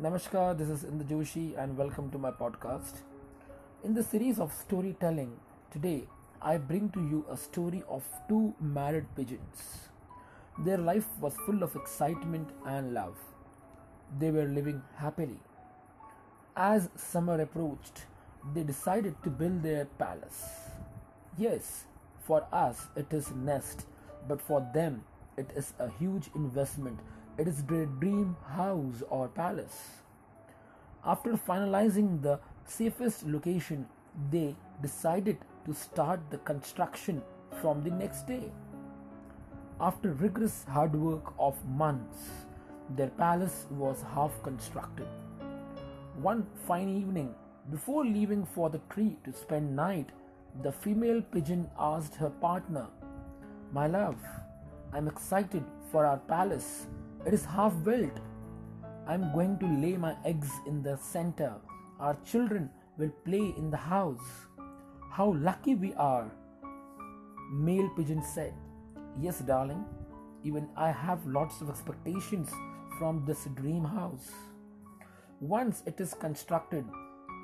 Namaskar, this is Indra Joshi and welcome to my podcast. In the series of storytelling, today I bring to you a story of two married pigeons. Their life was full of excitement and love. They were living happily. As summer approached, they decided to build their palace. Yes, for us it is nest, but for them it is a huge investment it is their dream house or palace. After finalizing the safest location, they decided to start the construction from the next day. After rigorous hard work of months, their palace was half constructed. One fine evening, before leaving for the tree to spend night, the female pigeon asked her partner, My love, I'm excited for our palace it is half built. I'm going to lay my eggs in the center. Our children will play in the house. How lucky we are. Male pigeon said, Yes, darling. Even I have lots of expectations from this dream house. Once it is constructed,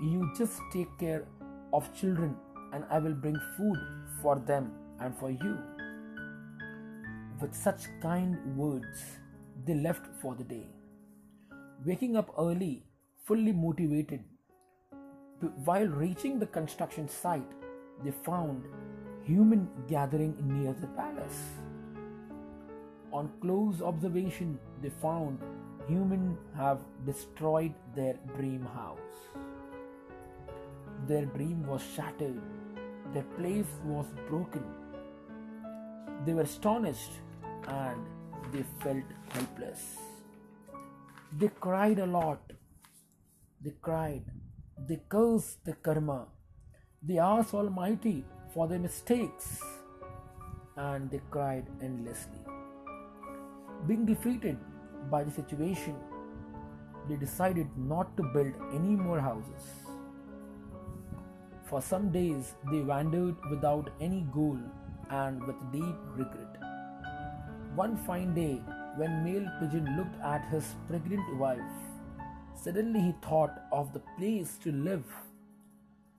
you just take care of children and I will bring food for them and for you. With such kind words, they left for the day. Waking up early, fully motivated, while reaching the construction site, they found human gathering near the palace. On close observation, they found human have destroyed their dream house. Their dream was shattered. Their place was broken. They were astonished and they felt helpless. They cried a lot. They cried. They cursed the karma. They asked Almighty for their mistakes. And they cried endlessly. Being defeated by the situation, they decided not to build any more houses. For some days, they wandered without any goal and with deep regret. One fine day, when male pigeon looked at his pregnant wife, suddenly he thought of the place to live.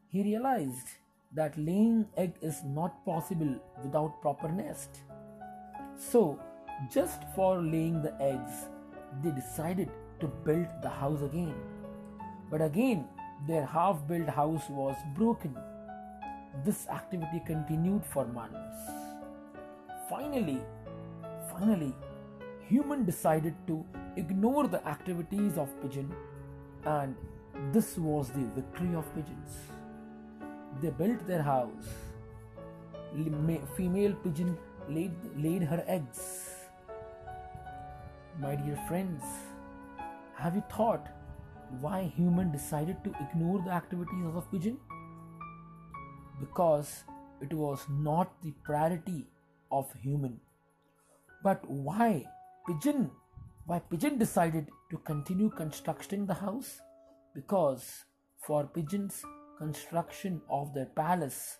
He realized that laying egg is not possible without proper nest. So, just for laying the eggs, they decided to build the house again. But again, their half built house was broken. This activity continued for months. Finally, Finally, human decided to ignore the activities of pigeon and this was the victory of pigeons. They built their house. Female pigeon laid, laid her eggs. My dear friends, have you thought why human decided to ignore the activities of pigeon? Because it was not the priority of human but why Pigeon? Why Pigeon decided to continue constructing the house? Because for pigeons, construction of their palace,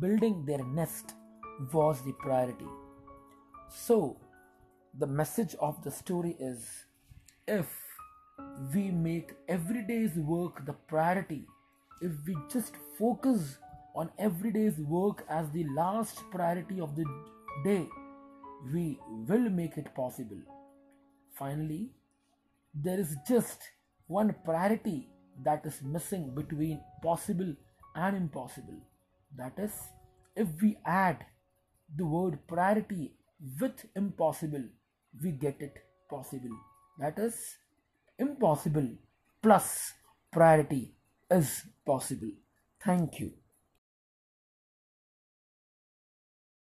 building their nest was the priority. So, the message of the story is if we make everyday's work the priority, if we just focus on everyday's work as the last priority of the day, we will make it possible. Finally, there is just one priority that is missing between possible and impossible. That is, if we add the word priority with impossible, we get it possible. That is, impossible plus priority is possible. Thank you.